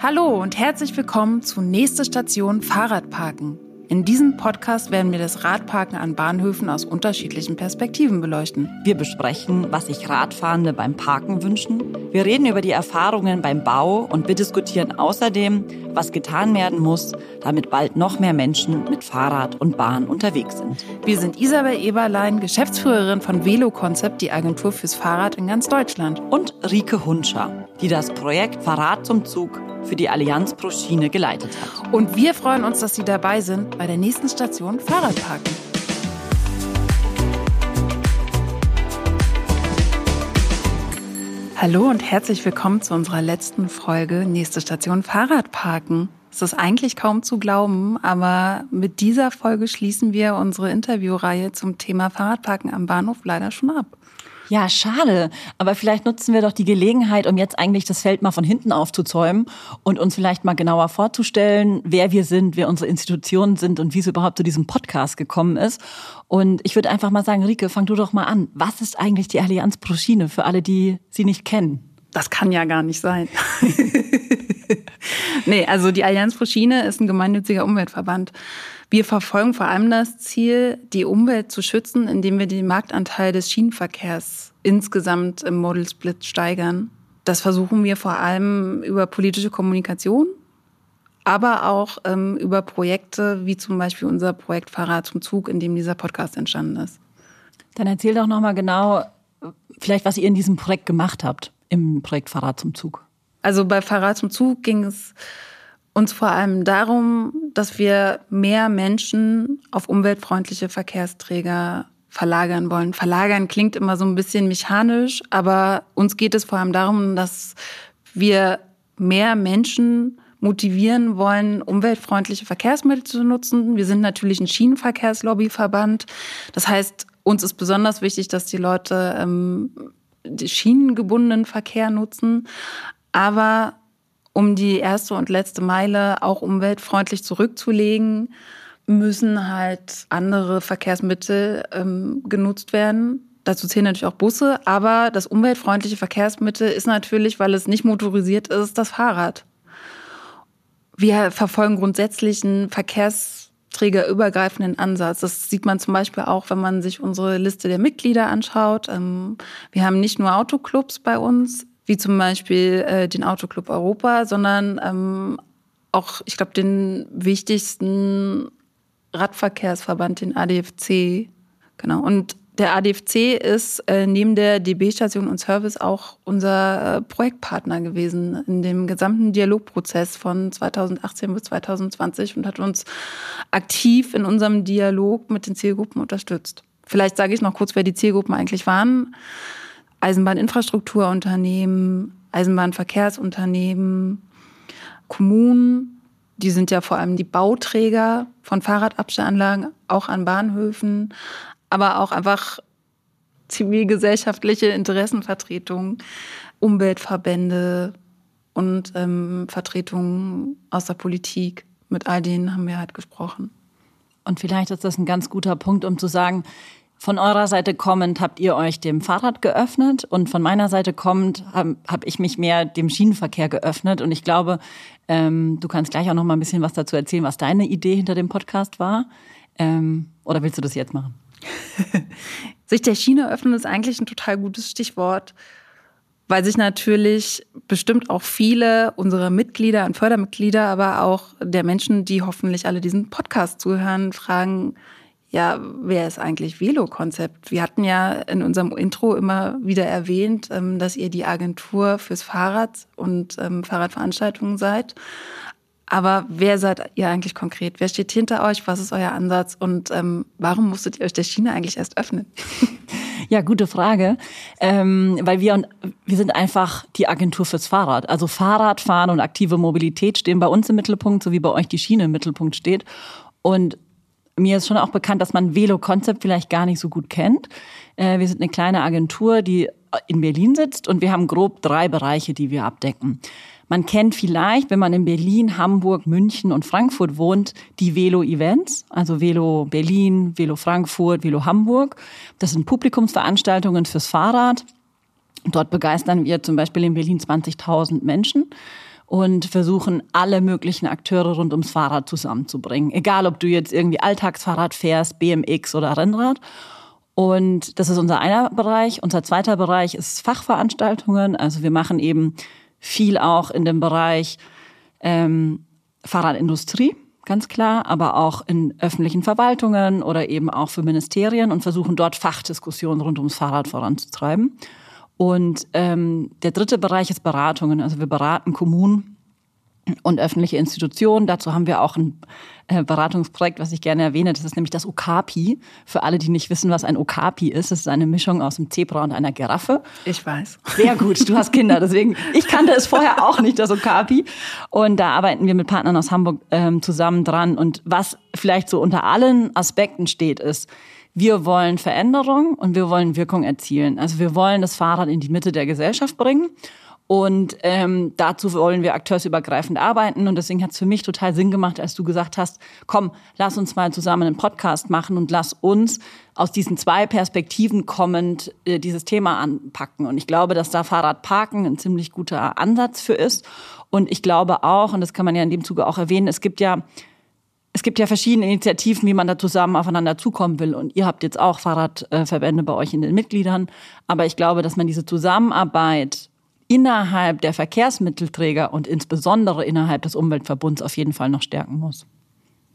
Hallo und herzlich willkommen zu nächste Station Fahrradparken. In diesem Podcast werden wir das Radparken an Bahnhöfen aus unterschiedlichen Perspektiven beleuchten. Wir besprechen, was sich Radfahrende beim Parken wünschen. Wir reden über die Erfahrungen beim Bau und wir diskutieren außerdem, was getan werden muss, damit bald noch mehr Menschen mit Fahrrad und Bahn unterwegs sind. Wir sind Isabel Eberlein, Geschäftsführerin von Velo Concept, die Agentur fürs Fahrrad in ganz Deutschland. Und Rike Hunscher, die das Projekt Fahrrad zum Zug für die Allianz pro Schiene geleitet hat. Und wir freuen uns, dass Sie dabei sind bei der nächsten Station Fahrradparken. Hallo und herzlich willkommen zu unserer letzten Folge Nächste Station Fahrradparken. Es ist eigentlich kaum zu glauben, aber mit dieser Folge schließen wir unsere Interviewreihe zum Thema Fahrradparken am Bahnhof leider schon ab. Ja, schade. Aber vielleicht nutzen wir doch die Gelegenheit, um jetzt eigentlich das Feld mal von hinten aufzuzäumen und uns vielleicht mal genauer vorzustellen, wer wir sind, wer unsere Institutionen sind und wie es überhaupt zu diesem Podcast gekommen ist. Und ich würde einfach mal sagen, Rike, fang du doch mal an. Was ist eigentlich die Allianz Proschine für alle, die sie nicht kennen? Das kann ja gar nicht sein. nee, also die Allianz Proschine ist ein gemeinnütziger Umweltverband. Wir verfolgen vor allem das Ziel, die Umwelt zu schützen, indem wir den Marktanteil des Schienenverkehrs insgesamt im Model Split steigern. Das versuchen wir vor allem über politische Kommunikation, aber auch ähm, über Projekte wie zum Beispiel unser Projekt Fahrrad zum Zug, in dem dieser Podcast entstanden ist. Dann erzähl doch noch mal genau, vielleicht was ihr in diesem Projekt gemacht habt im Projekt Fahrrad zum Zug. Also bei Fahrrad zum Zug ging es uns vor allem darum, dass wir mehr Menschen auf umweltfreundliche Verkehrsträger verlagern wollen. Verlagern klingt immer so ein bisschen mechanisch, aber uns geht es vor allem darum, dass wir mehr Menschen motivieren wollen, umweltfreundliche Verkehrsmittel zu nutzen. Wir sind natürlich ein Schienenverkehrslobbyverband. Das heißt, uns ist besonders wichtig, dass die Leute ähm, den schienengebundenen Verkehr nutzen. Aber um die erste und letzte Meile auch umweltfreundlich zurückzulegen, müssen halt andere Verkehrsmittel ähm, genutzt werden. Dazu zählen natürlich auch Busse, aber das umweltfreundliche Verkehrsmittel ist natürlich, weil es nicht motorisiert ist, das Fahrrad. Wir verfolgen grundsätzlich einen verkehrsträgerübergreifenden Ansatz. Das sieht man zum Beispiel auch, wenn man sich unsere Liste der Mitglieder anschaut. Ähm, wir haben nicht nur Autoclubs bei uns, wie zum Beispiel äh, den Autoclub Europa, sondern ähm, auch, ich glaube, den wichtigsten Radverkehrsverband, den ADFC. Genau. Und der ADFC ist äh, neben der DB-Station und Service auch unser äh, Projektpartner gewesen in dem gesamten Dialogprozess von 2018 bis 2020 und hat uns aktiv in unserem Dialog mit den Zielgruppen unterstützt. Vielleicht sage ich noch kurz, wer die Zielgruppen eigentlich waren. Eisenbahninfrastrukturunternehmen, Eisenbahnverkehrsunternehmen, Kommunen, die sind ja vor allem die Bauträger von Fahrradabstellanlagen, auch an Bahnhöfen, aber auch einfach zivilgesellschaftliche Interessenvertretungen, Umweltverbände und ähm, Vertretungen aus der Politik. Mit all denen haben wir halt gesprochen. Und vielleicht ist das ein ganz guter Punkt, um zu sagen, von eurer Seite kommend habt ihr euch dem Fahrrad geöffnet und von meiner Seite kommend habe hab ich mich mehr dem Schienenverkehr geöffnet. Und ich glaube, ähm, du kannst gleich auch noch mal ein bisschen was dazu erzählen, was deine Idee hinter dem Podcast war. Ähm, oder willst du das jetzt machen? sich der Schiene öffnen ist eigentlich ein total gutes Stichwort, weil sich natürlich bestimmt auch viele unserer Mitglieder und Fördermitglieder, aber auch der Menschen, die hoffentlich alle diesen Podcast zuhören, fragen, ja, wer ist eigentlich Velo-Konzept? Wir hatten ja in unserem Intro immer wieder erwähnt, ähm, dass ihr die Agentur fürs Fahrrad und ähm, Fahrradveranstaltungen seid. Aber wer seid ihr eigentlich konkret? Wer steht hinter euch? Was ist euer Ansatz? Und ähm, warum musstet ihr euch der Schiene eigentlich erst öffnen? Ja, gute Frage. Ähm, weil wir, wir sind einfach die Agentur fürs Fahrrad. Also Fahrradfahren und aktive Mobilität stehen bei uns im Mittelpunkt, so wie bei euch die Schiene im Mittelpunkt steht. Und mir ist schon auch bekannt, dass man Velo-Konzept vielleicht gar nicht so gut kennt. Äh, wir sind eine kleine Agentur, die in Berlin sitzt und wir haben grob drei Bereiche, die wir abdecken. Man kennt vielleicht, wenn man in Berlin, Hamburg, München und Frankfurt wohnt, die Velo-Events, also Velo Berlin, Velo Frankfurt, Velo Hamburg. Das sind Publikumsveranstaltungen fürs Fahrrad. Dort begeistern wir zum Beispiel in Berlin 20.000 Menschen. Und versuchen alle möglichen Akteure rund ums Fahrrad zusammenzubringen. Egal, ob du jetzt irgendwie Alltagsfahrrad fährst, BMX oder Rennrad. Und das ist unser einer Bereich. Unser zweiter Bereich ist Fachveranstaltungen. Also wir machen eben viel auch in dem Bereich ähm, Fahrradindustrie, ganz klar, aber auch in öffentlichen Verwaltungen oder eben auch für Ministerien und versuchen dort Fachdiskussionen rund ums Fahrrad voranzutreiben. Und ähm, der dritte Bereich ist Beratungen. Also wir beraten Kommunen und öffentliche Institutionen. Dazu haben wir auch ein äh, Beratungsprojekt, was ich gerne erwähne. Das ist nämlich das Okapi. Für alle, die nicht wissen, was ein Okapi ist, das ist eine Mischung aus einem Zebra und einer Giraffe. Ich weiß. Sehr gut, du hast Kinder, deswegen, ich kannte es vorher auch nicht, das Okapi. Und da arbeiten wir mit Partnern aus Hamburg ähm, zusammen dran. Und was vielleicht so unter allen Aspekten steht, ist, wir wollen Veränderung und wir wollen Wirkung erzielen. Also wir wollen das Fahrrad in die Mitte der Gesellschaft bringen. Und ähm, dazu wollen wir akteursübergreifend arbeiten. Und deswegen hat es für mich total Sinn gemacht, als du gesagt hast, komm, lass uns mal zusammen einen Podcast machen und lass uns aus diesen zwei Perspektiven kommend äh, dieses Thema anpacken. Und ich glaube, dass da Fahrradparken ein ziemlich guter Ansatz für ist. Und ich glaube auch, und das kann man ja in dem Zuge auch erwähnen, es gibt ja es gibt ja verschiedene Initiativen, wie man da zusammen aufeinander zukommen will. Und ihr habt jetzt auch Fahrradverbände bei euch in den Mitgliedern. Aber ich glaube, dass man diese Zusammenarbeit innerhalb der Verkehrsmittelträger und insbesondere innerhalb des Umweltverbunds auf jeden Fall noch stärken muss.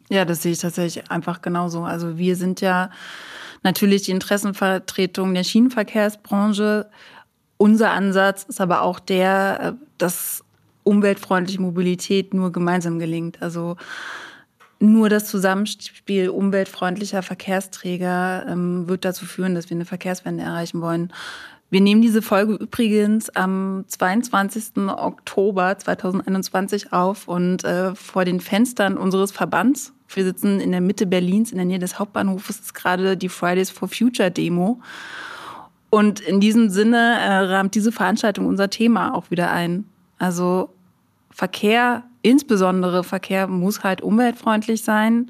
Ja, das sehe ich tatsächlich einfach genauso. Also wir sind ja natürlich die Interessenvertretung der Schienenverkehrsbranche. Unser Ansatz ist aber auch der, äh, dass umweltfreundliche Mobilität nur gemeinsam gelingt. Also nur das Zusammenspiel umweltfreundlicher Verkehrsträger ähm, wird dazu führen, dass wir eine Verkehrswende erreichen wollen. Wir nehmen diese Folge übrigens am 22. Oktober 2021 auf und äh, vor den Fenstern unseres Verbands. Wir sitzen in der Mitte Berlins, in der Nähe des Hauptbahnhofes, ist gerade die Fridays for Future Demo. Und in diesem Sinne äh, rahmt diese Veranstaltung unser Thema auch wieder ein. Also Verkehr, insbesondere Verkehr, muss halt umweltfreundlich sein.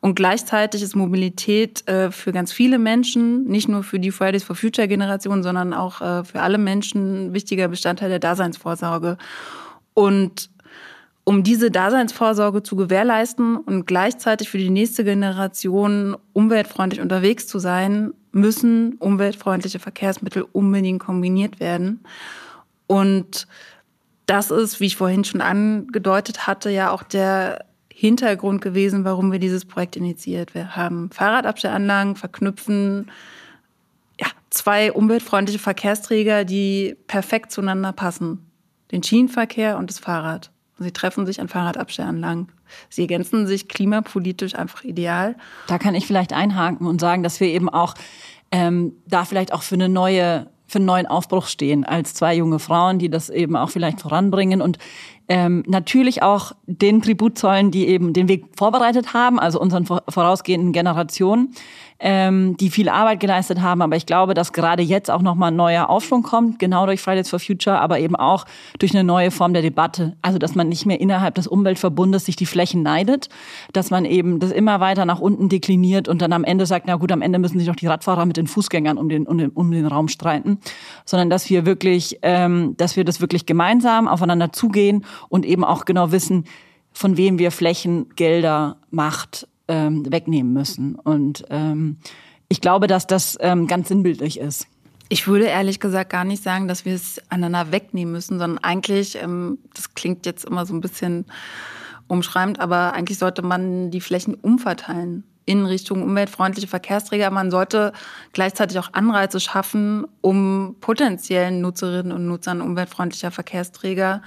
Und gleichzeitig ist Mobilität äh, für ganz viele Menschen, nicht nur für die Fridays for Future Generation, sondern auch äh, für alle Menschen wichtiger Bestandteil der Daseinsvorsorge. Und um diese Daseinsvorsorge zu gewährleisten und gleichzeitig für die nächste Generation umweltfreundlich unterwegs zu sein, müssen umweltfreundliche Verkehrsmittel unbedingt kombiniert werden. Und das ist, wie ich vorhin schon angedeutet hatte, ja auch der Hintergrund gewesen, warum wir dieses Projekt initiiert wir haben. Fahrradabstellanlagen verknüpfen ja, zwei umweltfreundliche Verkehrsträger, die perfekt zueinander passen. Den Schienenverkehr und das Fahrrad. Sie treffen sich an Fahrradabstellanlagen. Sie ergänzen sich klimapolitisch einfach ideal. Da kann ich vielleicht einhaken und sagen, dass wir eben auch ähm, da vielleicht auch für eine neue für einen neuen Aufbruch stehen als zwei junge Frauen, die das eben auch vielleicht voranbringen. Und ähm, natürlich auch den Tribut zollen, die eben den Weg vorbereitet haben, also unseren vorausgehenden Generationen, ähm, die viel Arbeit geleistet haben. Aber ich glaube, dass gerade jetzt auch nochmal ein neuer Aufschwung kommt, genau durch Fridays for Future, aber eben auch durch eine neue Form der Debatte. Also, dass man nicht mehr innerhalb des Umweltverbundes sich die Flächen neidet, dass man eben das immer weiter nach unten dekliniert und dann am Ende sagt, na gut, am Ende müssen sich noch die Radfahrer mit den Fußgängern um den, um den, um den Raum streiten, sondern dass wir wirklich, ähm, dass wir das wirklich gemeinsam aufeinander zugehen und eben auch genau wissen, von wem wir Flächen, Gelder, Macht ähm, wegnehmen müssen. Und ähm, ich glaube, dass das ähm, ganz sinnbildlich ist. Ich würde ehrlich gesagt gar nicht sagen, dass wir es aneinander wegnehmen müssen, sondern eigentlich, ähm, das klingt jetzt immer so ein bisschen umschreibend, aber eigentlich sollte man die Flächen umverteilen in Richtung umweltfreundliche Verkehrsträger. Man sollte gleichzeitig auch Anreize schaffen, um potenziellen Nutzerinnen und Nutzern umweltfreundlicher Verkehrsträger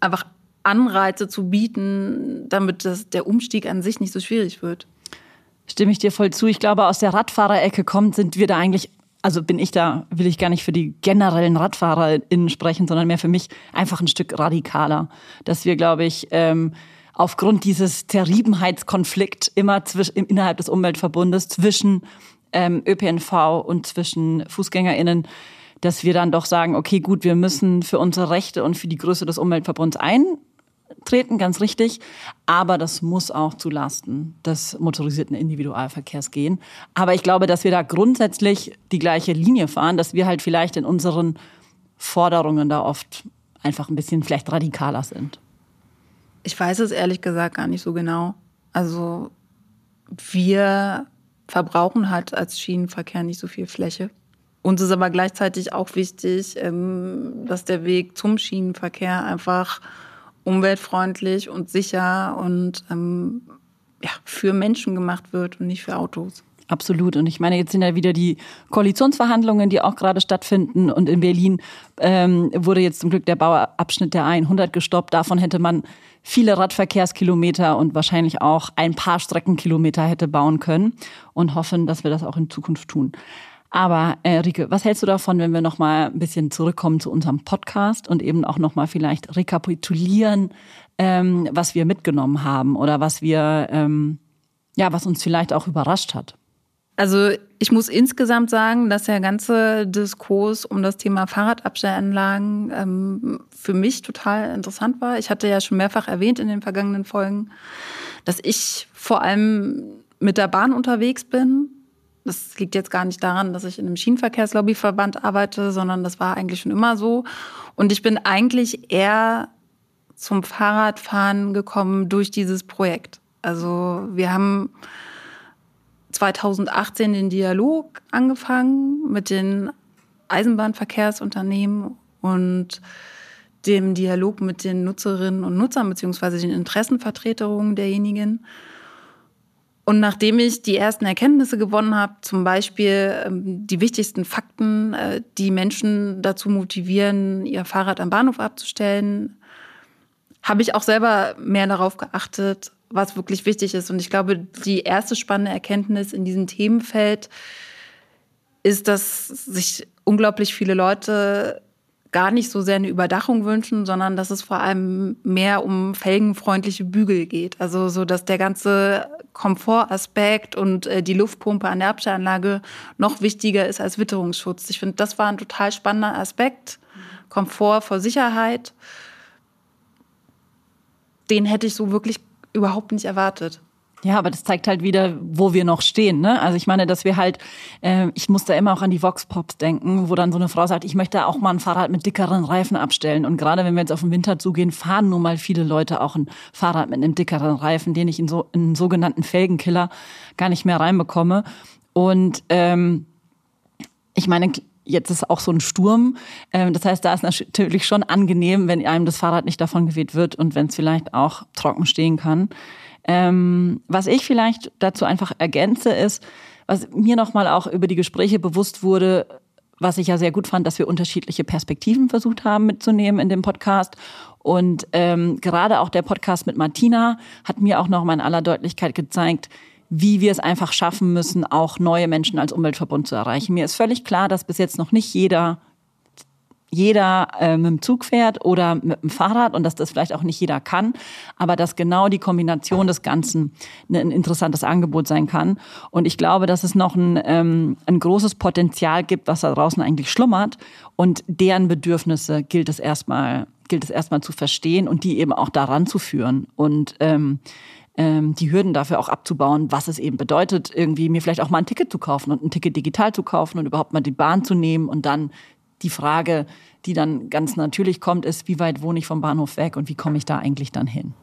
einfach Anreize zu bieten, damit das, der Umstieg an sich nicht so schwierig wird. Stimme ich dir voll zu. Ich glaube, aus der Radfahrerecke kommt, sind wir da eigentlich, also bin ich da, will ich gar nicht für die generellen RadfahrerInnen sprechen, sondern mehr für mich einfach ein Stück radikaler. Dass wir, glaube ich, ähm, aufgrund dieses Zerriebenheitskonflikt immer zwisch, innerhalb des Umweltverbundes zwischen ähm, ÖPNV und zwischen FußgängerInnen dass wir dann doch sagen, okay, gut, wir müssen für unsere Rechte und für die Größe des Umweltverbunds eintreten, ganz richtig. Aber das muss auch zu Lasten des motorisierten Individualverkehrs gehen. Aber ich glaube, dass wir da grundsätzlich die gleiche Linie fahren, dass wir halt vielleicht in unseren Forderungen da oft einfach ein bisschen vielleicht radikaler sind? Ich weiß es ehrlich gesagt gar nicht so genau. Also wir verbrauchen halt als Schienenverkehr nicht so viel Fläche. Uns ist aber gleichzeitig auch wichtig, ähm, dass der Weg zum Schienenverkehr einfach umweltfreundlich und sicher und ähm, ja, für Menschen gemacht wird und nicht für Autos. Absolut. Und ich meine, jetzt sind ja wieder die Koalitionsverhandlungen, die auch gerade stattfinden. Und in Berlin ähm, wurde jetzt zum Glück der Bauabschnitt der 100 gestoppt. Davon hätte man viele Radverkehrskilometer und wahrscheinlich auch ein paar Streckenkilometer hätte bauen können und hoffen, dass wir das auch in Zukunft tun. Aber äh, Rike, was hältst du davon, wenn wir noch mal ein bisschen zurückkommen zu unserem Podcast und eben auch noch mal vielleicht rekapitulieren, ähm, was wir mitgenommen haben oder was wir ähm, ja, was uns vielleicht auch überrascht hat? Also ich muss insgesamt sagen, dass der ganze Diskurs um das Thema Fahrradabstellanlagen ähm, für mich total interessant war. Ich hatte ja schon mehrfach erwähnt in den vergangenen Folgen, dass ich vor allem mit der Bahn unterwegs bin. Das liegt jetzt gar nicht daran, dass ich in einem Schienenverkehrslobbyverband arbeite, sondern das war eigentlich schon immer so. Und ich bin eigentlich eher zum Fahrradfahren gekommen durch dieses Projekt. Also wir haben 2018 den Dialog angefangen mit den Eisenbahnverkehrsunternehmen und dem Dialog mit den Nutzerinnen und Nutzern beziehungsweise den Interessenvertreterungen derjenigen. Und nachdem ich die ersten Erkenntnisse gewonnen habe, zum Beispiel ähm, die wichtigsten Fakten, äh, die Menschen dazu motivieren, ihr Fahrrad am Bahnhof abzustellen, habe ich auch selber mehr darauf geachtet, was wirklich wichtig ist. Und ich glaube, die erste spannende Erkenntnis in diesem Themenfeld ist, dass sich unglaublich viele Leute gar nicht so sehr eine Überdachung wünschen, sondern dass es vor allem mehr um felgenfreundliche Bügel geht. Also so, dass der ganze Komfortaspekt und äh, die Luftpumpe an der Abstellanlage noch wichtiger ist als Witterungsschutz. Ich finde, das war ein total spannender Aspekt. Komfort vor Sicherheit. Den hätte ich so wirklich überhaupt nicht erwartet. Ja, aber das zeigt halt wieder, wo wir noch stehen. Ne? Also ich meine, dass wir halt, äh, ich muss da immer auch an die Vox Pops denken, wo dann so eine Frau sagt, ich möchte auch mal ein Fahrrad mit dickeren Reifen abstellen. Und gerade wenn wir jetzt auf den Winter zugehen, fahren nun mal viele Leute auch ein Fahrrad mit einem dickeren Reifen, den ich in so in einen sogenannten Felgenkiller gar nicht mehr reinbekomme. Und ähm, ich meine, jetzt ist auch so ein Sturm. Ähm, das heißt, da ist natürlich schon angenehm, wenn einem das Fahrrad nicht davon geweht wird und wenn es vielleicht auch trocken stehen kann. Ähm, was ich vielleicht dazu einfach ergänze, ist, was mir nochmal auch über die Gespräche bewusst wurde, was ich ja sehr gut fand, dass wir unterschiedliche Perspektiven versucht haben mitzunehmen in dem Podcast. Und ähm, gerade auch der Podcast mit Martina hat mir auch nochmal in aller Deutlichkeit gezeigt, wie wir es einfach schaffen müssen, auch neue Menschen als Umweltverbund zu erreichen. Mir ist völlig klar, dass bis jetzt noch nicht jeder jeder äh, mit dem Zug fährt oder mit dem Fahrrad und dass das vielleicht auch nicht jeder kann, aber dass genau die Kombination des Ganzen ein interessantes Angebot sein kann. Und ich glaube, dass es noch ein, ähm, ein großes Potenzial gibt, was da draußen eigentlich schlummert und deren Bedürfnisse gilt es erstmal gilt es erstmal zu verstehen und die eben auch daran zu führen. Und ähm, ähm, die Hürden dafür auch abzubauen, was es eben bedeutet, irgendwie mir vielleicht auch mal ein Ticket zu kaufen und ein Ticket digital zu kaufen und überhaupt mal die Bahn zu nehmen und dann die Frage, die dann ganz natürlich kommt, ist, wie weit wohne ich vom Bahnhof weg und wie komme ich da eigentlich dann hin?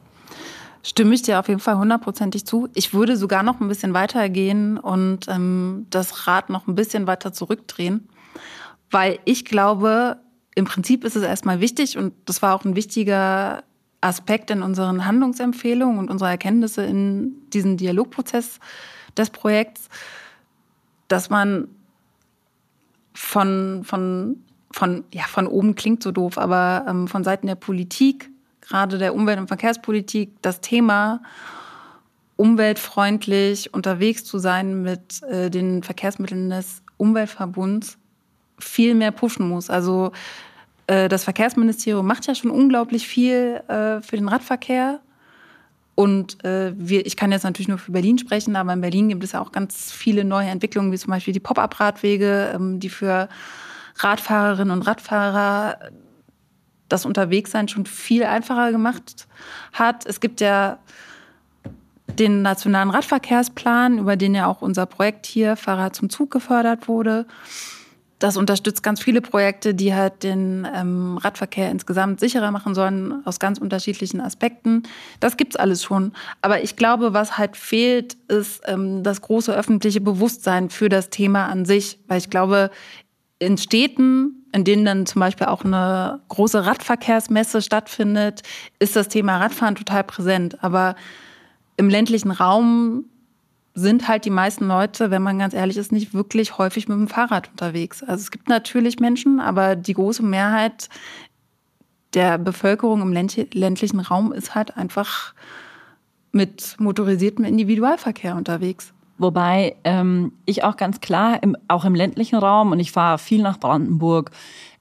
Stimme ich dir auf jeden Fall hundertprozentig zu. Ich würde sogar noch ein bisschen weiter gehen und ähm, das Rad noch ein bisschen weiter zurückdrehen, weil ich glaube, im Prinzip ist es erstmal wichtig und das war auch ein wichtiger Aspekt in unseren Handlungsempfehlungen und unsere Erkenntnisse in diesem Dialogprozess des Projekts, dass man von, von, von, ja, von oben klingt so doof, aber ähm, von Seiten der Politik, gerade der Umwelt- und Verkehrspolitik, das Thema umweltfreundlich unterwegs zu sein mit äh, den Verkehrsmitteln des Umweltverbunds viel mehr pushen muss. Also äh, das Verkehrsministerium macht ja schon unglaublich viel äh, für den Radverkehr. Und äh, wir, ich kann jetzt natürlich nur für Berlin sprechen, aber in Berlin gibt es ja auch ganz viele neue Entwicklungen, wie zum Beispiel die Pop-up-Radwege, ähm, die für Radfahrerinnen und Radfahrer das Unterwegssein schon viel einfacher gemacht hat. Es gibt ja den nationalen Radverkehrsplan, über den ja auch unser Projekt hier Fahrrad zum Zug gefördert wurde das unterstützt ganz viele Projekte, die halt den ähm, Radverkehr insgesamt sicherer machen sollen, aus ganz unterschiedlichen Aspekten. Das gibt's alles schon. Aber ich glaube, was halt fehlt, ist ähm, das große öffentliche Bewusstsein für das Thema an sich. Weil ich glaube, in Städten, in denen dann zum Beispiel auch eine große Radverkehrsmesse stattfindet, ist das Thema Radfahren total präsent. Aber im ländlichen Raum sind halt die meisten Leute, wenn man ganz ehrlich ist, nicht wirklich häufig mit dem Fahrrad unterwegs. Also es gibt natürlich Menschen, aber die große Mehrheit der Bevölkerung im ländlichen Raum ist halt einfach mit motorisiertem Individualverkehr unterwegs. Wobei ähm, ich auch ganz klar, im, auch im ländlichen Raum, und ich fahre viel nach Brandenburg,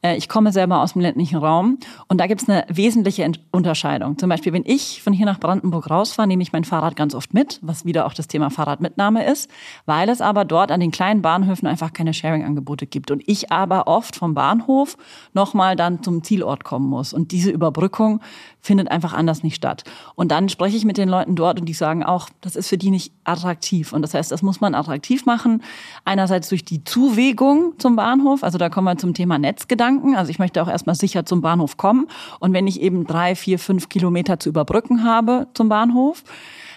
ich komme selber aus dem ländlichen Raum und da gibt es eine wesentliche Unterscheidung. Zum Beispiel, wenn ich von hier nach Brandenburg rausfahre, nehme ich mein Fahrrad ganz oft mit, was wieder auch das Thema Fahrradmitnahme ist, weil es aber dort an den kleinen Bahnhöfen einfach keine Sharing-Angebote gibt und ich aber oft vom Bahnhof nochmal dann zum Zielort kommen muss. Und diese Überbrückung findet einfach anders nicht statt. Und dann spreche ich mit den Leuten dort und die sagen auch, das ist für die nicht attraktiv. Und das heißt, das muss man attraktiv machen. Einerseits durch die Zuwegung zum Bahnhof, also da kommen wir zum Thema Netzgedanken. Also ich möchte auch erstmal sicher zum Bahnhof kommen. Und wenn ich eben drei, vier, fünf Kilometer zu überbrücken habe zum Bahnhof,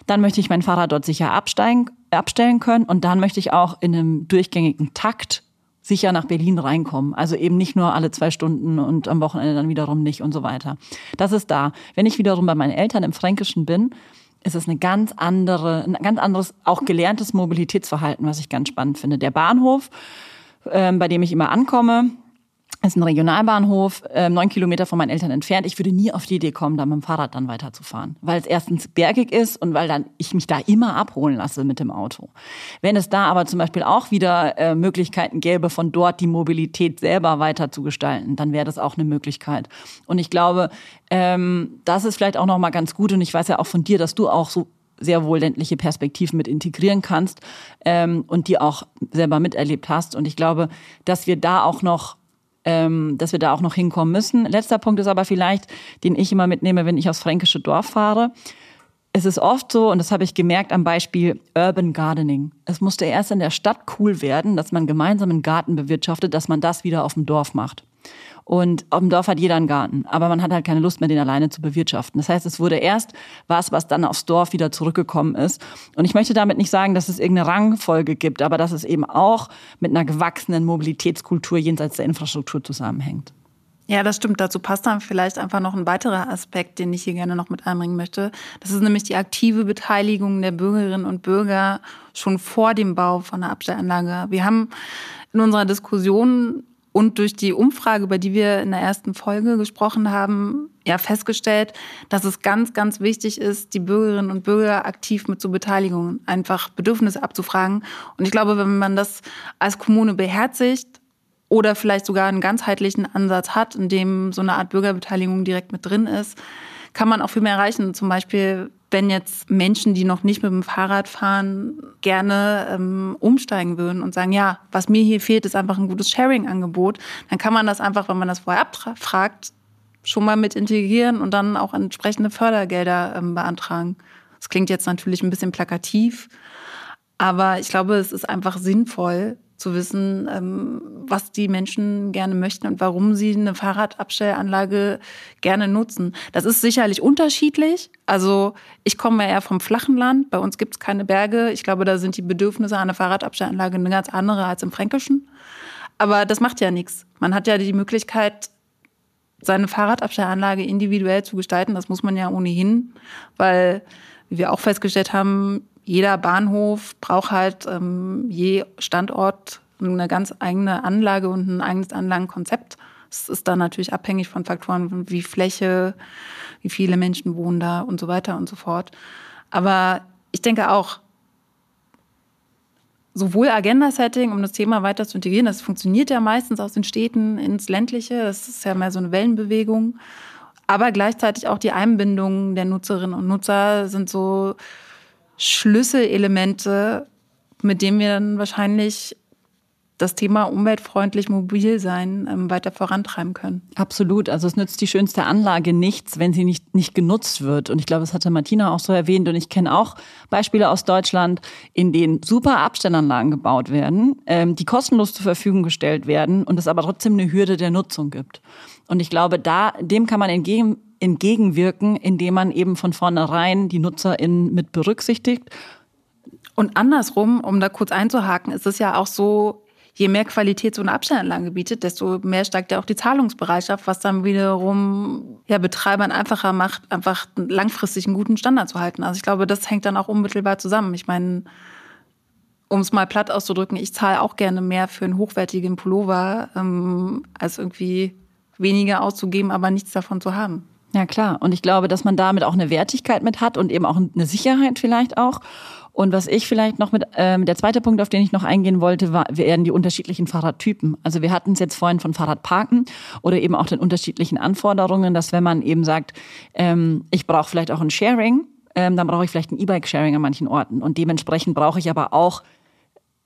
dann möchte ich mein Fahrrad dort sicher absteigen, abstellen können. Und dann möchte ich auch in einem durchgängigen Takt sicher nach Berlin reinkommen. Also eben nicht nur alle zwei Stunden und am Wochenende dann wiederum nicht und so weiter. Das ist da. Wenn ich wiederum bei meinen Eltern im Fränkischen bin, ist es eine ganz andere, ein ganz anderes, auch gelerntes Mobilitätsverhalten, was ich ganz spannend finde. Der Bahnhof, ähm, bei dem ich immer ankomme, ist ein Regionalbahnhof, äh, neun Kilometer von meinen Eltern entfernt. Ich würde nie auf die Idee kommen, da mit dem Fahrrad dann weiterzufahren, weil es erstens bergig ist und weil dann ich mich da immer abholen lasse mit dem Auto. Wenn es da aber zum Beispiel auch wieder äh, Möglichkeiten gäbe, von dort die Mobilität selber weiter zu gestalten, dann wäre das auch eine Möglichkeit. Und ich glaube, ähm, das ist vielleicht auch noch mal ganz gut. Und ich weiß ja auch von dir, dass du auch so sehr wohl ländliche Perspektiven mit integrieren kannst ähm, und die auch selber miterlebt hast. Und ich glaube, dass wir da auch noch ähm, dass wir da auch noch hinkommen müssen. Letzter Punkt ist aber vielleicht, den ich immer mitnehme, wenn ich aufs fränkische Dorf fahre. Es ist oft so, und das habe ich gemerkt am Beispiel Urban Gardening. Es musste erst in der Stadt cool werden, dass man gemeinsam einen Garten bewirtschaftet, dass man das wieder auf dem Dorf macht. Und auf dem Dorf hat jeder einen Garten, aber man hat halt keine Lust mehr, den alleine zu bewirtschaften. Das heißt, es wurde erst was, was dann aufs Dorf wieder zurückgekommen ist. Und ich möchte damit nicht sagen, dass es irgendeine Rangfolge gibt, aber dass es eben auch mit einer gewachsenen Mobilitätskultur jenseits der Infrastruktur zusammenhängt. Ja, das stimmt. Dazu passt dann vielleicht einfach noch ein weiterer Aspekt, den ich hier gerne noch mit einbringen möchte. Das ist nämlich die aktive Beteiligung der Bürgerinnen und Bürger schon vor dem Bau von einer Abstellanlage. Wir haben in unserer Diskussion und durch die Umfrage, über die wir in der ersten Folge gesprochen haben, ja festgestellt, dass es ganz, ganz wichtig ist, die Bürgerinnen und Bürger aktiv mit zur Beteiligung, einfach Bedürfnisse abzufragen. Und ich glaube, wenn man das als Kommune beherzigt oder vielleicht sogar einen ganzheitlichen Ansatz hat, in dem so eine Art Bürgerbeteiligung direkt mit drin ist, kann man auch viel mehr erreichen. Zum Beispiel wenn jetzt Menschen, die noch nicht mit dem Fahrrad fahren, gerne ähm, umsteigen würden und sagen, ja, was mir hier fehlt, ist einfach ein gutes Sharing-Angebot, dann kann man das einfach, wenn man das vorher abfragt, schon mal mit integrieren und dann auch entsprechende Fördergelder ähm, beantragen. Das klingt jetzt natürlich ein bisschen plakativ, aber ich glaube, es ist einfach sinnvoll, zu wissen, ähm, was die Menschen gerne möchten und warum sie eine Fahrradabstellanlage gerne nutzen. Das ist sicherlich unterschiedlich. Also ich komme eher vom flachen Land. Bei uns gibt es keine Berge. Ich glaube, da sind die Bedürfnisse einer Fahrradabstellanlage eine ganz andere als im Fränkischen. Aber das macht ja nichts. Man hat ja die Möglichkeit, seine Fahrradabstellanlage individuell zu gestalten. Das muss man ja ohnehin, weil, wie wir auch festgestellt haben, jeder Bahnhof braucht halt ähm, je Standort eine ganz eigene Anlage und ein eigenes Anlagenkonzept. Es ist dann natürlich abhängig von Faktoren wie Fläche, wie viele Menschen wohnen da und so weiter und so fort. Aber ich denke auch, sowohl Agenda-Setting, um das Thema weiter zu integrieren, das funktioniert ja meistens aus den Städten ins ländliche, das ist ja mehr so eine Wellenbewegung, aber gleichzeitig auch die Einbindung der Nutzerinnen und Nutzer sind so Schlüsselelemente, mit denen wir dann wahrscheinlich das Thema umweltfreundlich mobil sein ähm, weiter vorantreiben können. Absolut. Also es nützt die schönste Anlage nichts, wenn sie nicht, nicht genutzt wird. Und ich glaube, das hatte Martina auch so erwähnt. Und ich kenne auch Beispiele aus Deutschland, in denen super Abstellanlagen gebaut werden, ähm, die kostenlos zur Verfügung gestellt werden und es aber trotzdem eine Hürde der Nutzung gibt. Und ich glaube, da, dem kann man entgegen, entgegenwirken, indem man eben von vornherein die NutzerInnen mit berücksichtigt. Und andersrum, um da kurz einzuhaken, ist es ja auch so, je mehr Qualität so eine Abstellanlage bietet, desto mehr steigt ja auch die Zahlungsbereitschaft, was dann wiederum ja, Betreibern einfacher macht, einfach langfristig einen guten Standard zu halten. Also ich glaube, das hängt dann auch unmittelbar zusammen. Ich meine, um es mal platt auszudrücken, ich zahle auch gerne mehr für einen hochwertigen Pullover, ähm, als irgendwie weniger auszugeben, aber nichts davon zu haben. Ja, klar. Und ich glaube, dass man damit auch eine Wertigkeit mit hat und eben auch eine Sicherheit vielleicht auch. Und was ich vielleicht noch mit, ähm, der zweite Punkt, auf den ich noch eingehen wollte, war, wären die unterschiedlichen Fahrradtypen. Also wir hatten es jetzt vorhin von Fahrradparken oder eben auch den unterschiedlichen Anforderungen, dass wenn man eben sagt, ähm, ich brauche vielleicht auch ein Sharing, ähm, dann brauche ich vielleicht ein E-Bike-Sharing an manchen Orten. Und dementsprechend brauche ich aber auch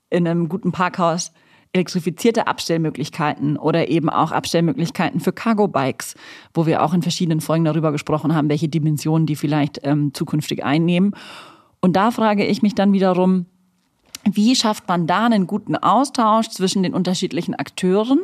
in einem guten Parkhaus elektrifizierte Abstellmöglichkeiten oder eben auch Abstellmöglichkeiten für Cargo-Bikes, wo wir auch in verschiedenen Folgen darüber gesprochen haben, welche Dimensionen die vielleicht ähm, zukünftig einnehmen. Und da frage ich mich dann wiederum, wie schafft man da einen guten Austausch zwischen den unterschiedlichen Akteuren,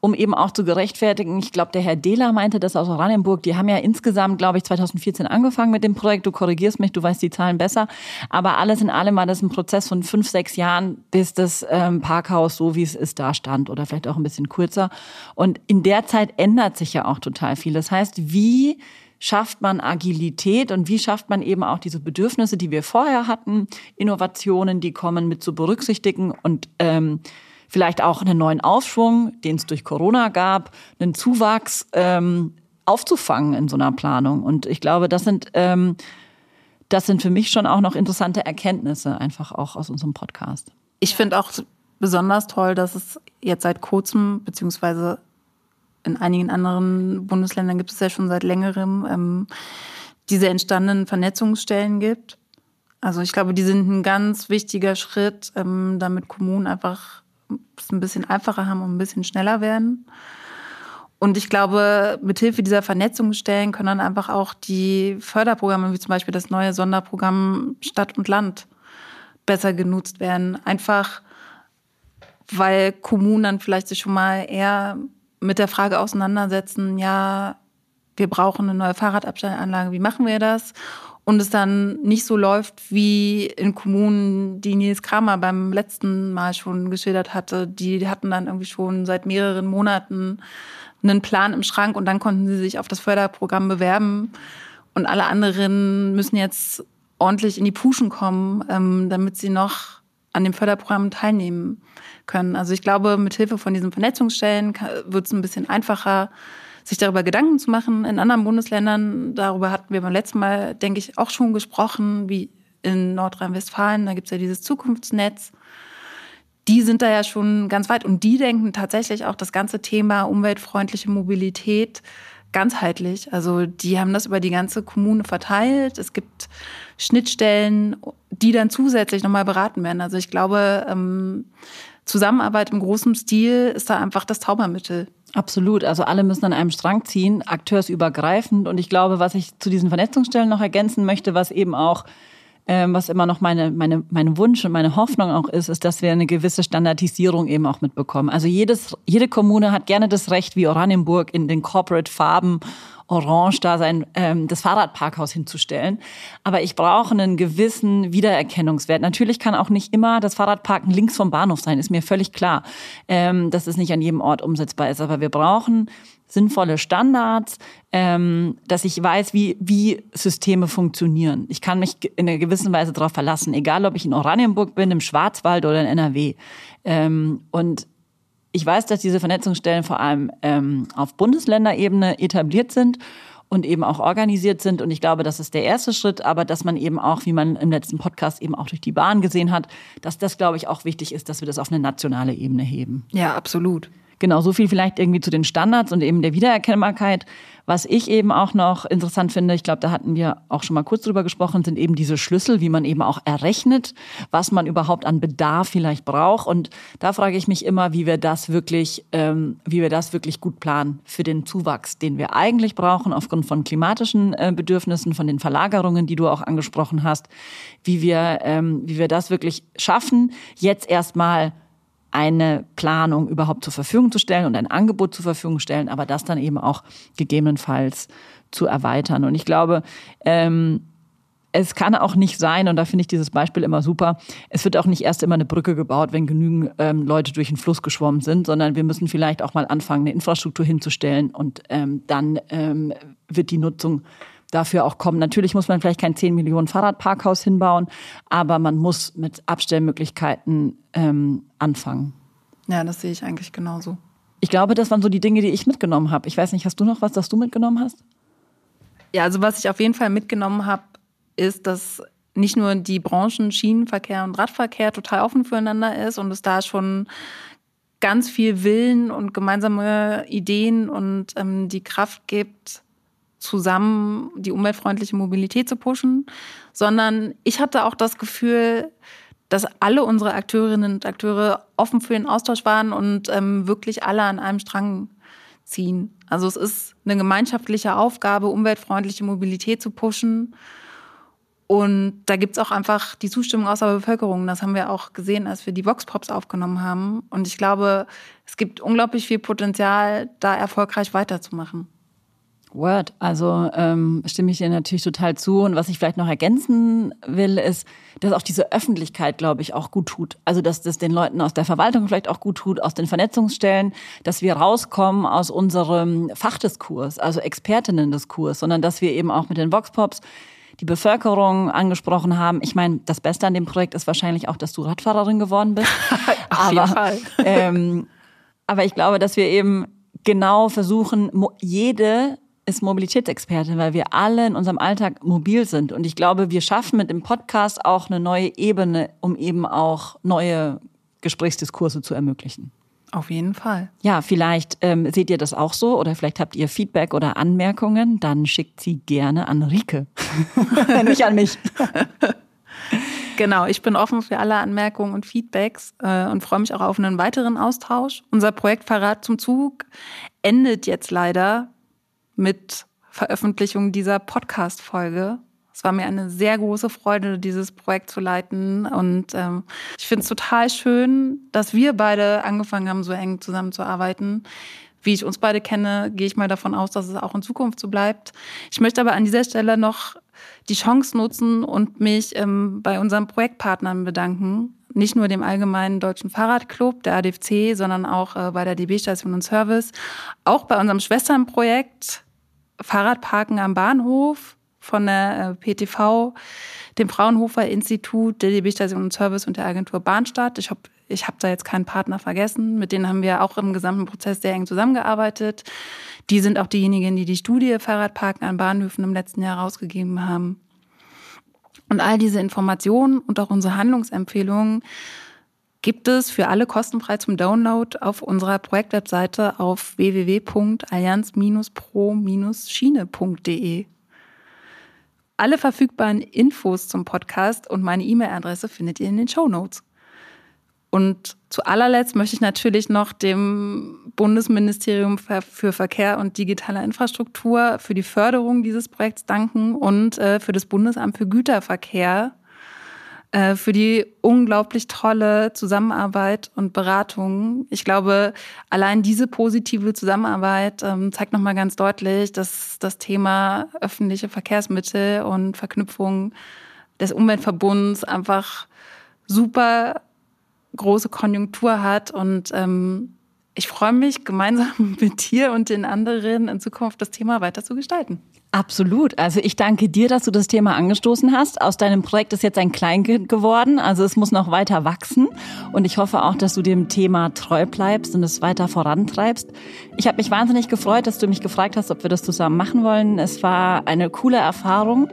um eben auch zu gerechtfertigen? Ich glaube, der Herr Dehler meinte das aus Oranienburg. Die haben ja insgesamt, glaube ich, 2014 angefangen mit dem Projekt. Du korrigierst mich, du weißt die Zahlen besser. Aber alles in allem war das ein Prozess von fünf, sechs Jahren, bis das ähm, Parkhaus so, wie es ist, da stand oder vielleicht auch ein bisschen kürzer. Und in der Zeit ändert sich ja auch total viel. Das heißt, wie schafft man Agilität und wie schafft man eben auch diese Bedürfnisse, die wir vorher hatten, Innovationen, die kommen, mit zu berücksichtigen und ähm, vielleicht auch einen neuen Aufschwung, den es durch Corona gab, einen Zuwachs ähm, aufzufangen in so einer Planung. Und ich glaube, das sind ähm, das sind für mich schon auch noch interessante Erkenntnisse, einfach auch aus unserem Podcast. Ich finde auch besonders toll, dass es jetzt seit kurzem, beziehungsweise in einigen anderen Bundesländern gibt es ja schon seit längerem ähm, diese entstandenen Vernetzungsstellen gibt. Also ich glaube, die sind ein ganz wichtiger Schritt, ähm, damit Kommunen einfach es ein bisschen einfacher haben und ein bisschen schneller werden. Und ich glaube, mithilfe dieser Vernetzungsstellen können dann einfach auch die Förderprogramme, wie zum Beispiel das neue Sonderprogramm Stadt und Land, besser genutzt werden. Einfach weil Kommunen dann vielleicht sich schon mal eher mit der Frage auseinandersetzen, ja, wir brauchen eine neue Fahrradabstellanlage, wie machen wir das? Und es dann nicht so läuft wie in Kommunen, die Nils Kramer beim letzten Mal schon geschildert hatte. Die hatten dann irgendwie schon seit mehreren Monaten einen Plan im Schrank und dann konnten sie sich auf das Förderprogramm bewerben. Und alle anderen müssen jetzt ordentlich in die Puschen kommen, ähm, damit sie noch an dem Förderprogramm teilnehmen können. Also ich glaube, mit Hilfe von diesen Vernetzungsstellen wird es ein bisschen einfacher, sich darüber Gedanken zu machen. In anderen Bundesländern, darüber hatten wir beim letzten Mal, denke ich, auch schon gesprochen, wie in Nordrhein-Westfalen, da gibt es ja dieses Zukunftsnetz. Die sind da ja schon ganz weit und die denken tatsächlich auch das ganze Thema umweltfreundliche Mobilität ganzheitlich. Also die haben das über die ganze Kommune verteilt. Es gibt Schnittstellen, die dann zusätzlich nochmal beraten werden. Also ich glaube, ähm, Zusammenarbeit im großen Stil ist da einfach das Zaubermittel. Absolut. Also alle müssen an einem Strang ziehen, akteursübergreifend. Und ich glaube, was ich zu diesen Vernetzungsstellen noch ergänzen möchte, was eben auch ähm, was immer noch meine, meine, mein Wunsch und meine Hoffnung auch ist, ist, dass wir eine gewisse Standardisierung eben auch mitbekommen. Also jedes, jede Kommune hat gerne das Recht, wie Oranienburg in den Corporate Farben orange da sein, ähm, das Fahrradparkhaus hinzustellen. Aber ich brauche einen gewissen Wiedererkennungswert. Natürlich kann auch nicht immer das Fahrradparken links vom Bahnhof sein, ist mir völlig klar, ähm, dass es nicht an jedem Ort umsetzbar ist. Aber wir brauchen sinnvolle Standards, ähm, dass ich weiß, wie, wie Systeme funktionieren. Ich kann mich in einer gewissen Weise darauf verlassen, egal ob ich in Oranienburg bin, im Schwarzwald oder in NRW. Ähm, und ich weiß, dass diese Vernetzungsstellen vor allem ähm, auf Bundesländerebene etabliert sind und eben auch organisiert sind. Und ich glaube, das ist der erste Schritt, aber dass man eben auch, wie man im letzten Podcast eben auch durch die Bahn gesehen hat, dass das, glaube ich, auch wichtig ist, dass wir das auf eine nationale Ebene heben. Ja, absolut. Genau, so viel vielleicht irgendwie zu den Standards und eben der Wiedererkennbarkeit. Was ich eben auch noch interessant finde, ich glaube, da hatten wir auch schon mal kurz drüber gesprochen, sind eben diese Schlüssel, wie man eben auch errechnet, was man überhaupt an Bedarf vielleicht braucht. Und da frage ich mich immer, wie wir das wirklich, ähm, wie wir das wirklich gut planen für den Zuwachs, den wir eigentlich brauchen aufgrund von klimatischen äh, Bedürfnissen, von den Verlagerungen, die du auch angesprochen hast, wie wir, ähm, wie wir das wirklich schaffen, jetzt erstmal eine Planung überhaupt zur Verfügung zu stellen und ein Angebot zur Verfügung stellen, aber das dann eben auch gegebenenfalls zu erweitern. Und ich glaube, ähm, es kann auch nicht sein, und da finde ich dieses Beispiel immer super, es wird auch nicht erst immer eine Brücke gebaut, wenn genügend ähm, Leute durch den Fluss geschwommen sind, sondern wir müssen vielleicht auch mal anfangen, eine Infrastruktur hinzustellen und ähm, dann ähm, wird die Nutzung dafür auch kommen. Natürlich muss man vielleicht kein 10 Millionen Fahrradparkhaus hinbauen, aber man muss mit Abstellmöglichkeiten ähm, anfangen. Ja, das sehe ich eigentlich genauso. Ich glaube, das waren so die Dinge, die ich mitgenommen habe. Ich weiß nicht, hast du noch was, das du mitgenommen hast? Ja, also was ich auf jeden Fall mitgenommen habe, ist, dass nicht nur die Branchen Schienenverkehr und Radverkehr total offen füreinander ist und es da schon ganz viel Willen und gemeinsame Ideen und ähm, die Kraft gibt, zusammen die umweltfreundliche Mobilität zu pushen, sondern ich hatte auch das Gefühl, dass alle unsere Akteurinnen und Akteure offen für den Austausch waren und ähm, wirklich alle an einem Strang ziehen. Also es ist eine gemeinschaftliche Aufgabe, umweltfreundliche Mobilität zu pushen. Und da gibt's auch einfach die Zustimmung aus der Bevölkerung. Das haben wir auch gesehen, als wir die Vox-Pops aufgenommen haben. Und ich glaube, es gibt unglaublich viel Potenzial, da erfolgreich weiterzumachen. Word. Also ähm, stimme ich dir natürlich total zu. Und was ich vielleicht noch ergänzen will, ist, dass auch diese Öffentlichkeit, glaube ich, auch gut tut. Also dass das den Leuten aus der Verwaltung vielleicht auch gut tut, aus den Vernetzungsstellen, dass wir rauskommen aus unserem Fachdiskurs, also Expertinnen-Diskurs, sondern dass wir eben auch mit den Voxpops die Bevölkerung angesprochen haben. Ich meine, das Beste an dem Projekt ist wahrscheinlich auch, dass du Radfahrerin geworden bist. Auf aber, jeden Fall. ähm, aber ich glaube, dass wir eben genau versuchen, jede ist Mobilitätsexpertin, weil wir alle in unserem Alltag mobil sind. Und ich glaube, wir schaffen mit dem Podcast auch eine neue Ebene, um eben auch neue Gesprächsdiskurse zu ermöglichen. Auf jeden Fall. Ja, vielleicht ähm, seht ihr das auch so oder vielleicht habt ihr Feedback oder Anmerkungen, dann schickt sie gerne an Rike, nicht an mich. Genau, ich bin offen für alle Anmerkungen und Feedbacks äh, und freue mich auch auf einen weiteren Austausch. Unser Projekt Verrat zum Zug endet jetzt leider mit Veröffentlichung dieser Podcast-Folge. Es war mir eine sehr große Freude, dieses Projekt zu leiten. Und ähm, ich finde es total schön, dass wir beide angefangen haben, so eng zusammenzuarbeiten. Wie ich uns beide kenne, gehe ich mal davon aus, dass es auch in Zukunft so bleibt. Ich möchte aber an dieser Stelle noch die Chance nutzen und mich ähm, bei unseren Projektpartnern bedanken. Nicht nur dem Allgemeinen Deutschen Fahrradclub, der ADFC, sondern auch äh, bei der DB Station und Service. Auch bei unserem Schwesternprojekt Fahrradparken am Bahnhof von der äh, PTV, dem Fraunhofer Institut, der DB Station und Service und der Agentur Bahnstadt. Ich habe ich hab da jetzt keinen Partner vergessen. Mit denen haben wir auch im gesamten Prozess sehr eng zusammengearbeitet. Die sind auch diejenigen, die die Studie Fahrradparken an Bahnhöfen im letzten Jahr rausgegeben haben. Und all diese Informationen und auch unsere Handlungsempfehlungen gibt es für alle kostenfrei zum Download auf unserer Projektwebseite auf www.allianz-pro-schiene.de. Alle verfügbaren Infos zum Podcast und meine E-Mail-Adresse findet ihr in den Show Notes. Und zu allerletzt möchte ich natürlich noch dem Bundesministerium für Verkehr und digitale Infrastruktur für die Förderung dieses Projekts danken und äh, für das Bundesamt für Güterverkehr äh, für die unglaublich tolle Zusammenarbeit und Beratung. Ich glaube, allein diese positive Zusammenarbeit ähm, zeigt nochmal ganz deutlich, dass das Thema öffentliche Verkehrsmittel und Verknüpfung des Umweltverbunds einfach super große Konjunktur hat und ähm, ich freue mich, gemeinsam mit dir und den anderen in Zukunft das Thema weiter zu gestalten. Absolut. Also ich danke dir, dass du das Thema angestoßen hast. Aus deinem Projekt ist jetzt ein Kleinkind geworden. Also es muss noch weiter wachsen. Und ich hoffe auch, dass du dem Thema treu bleibst und es weiter vorantreibst. Ich habe mich wahnsinnig gefreut, dass du mich gefragt hast, ob wir das zusammen machen wollen. Es war eine coole Erfahrung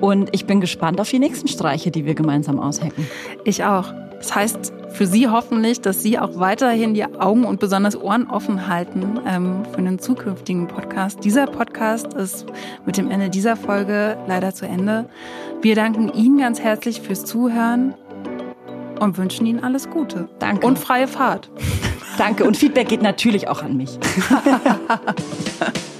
und ich bin gespannt auf die nächsten Streiche, die wir gemeinsam aushacken. Ich auch. Das heißt für Sie hoffentlich, dass Sie auch weiterhin die Augen und besonders Ohren offen halten ähm, für einen zukünftigen Podcast. Dieser Podcast ist mit dem Ende dieser Folge leider zu Ende. Wir danken Ihnen ganz herzlich fürs Zuhören und wünschen Ihnen alles Gute. Danke. Und freie Fahrt. Danke. Und Feedback geht natürlich auch an mich.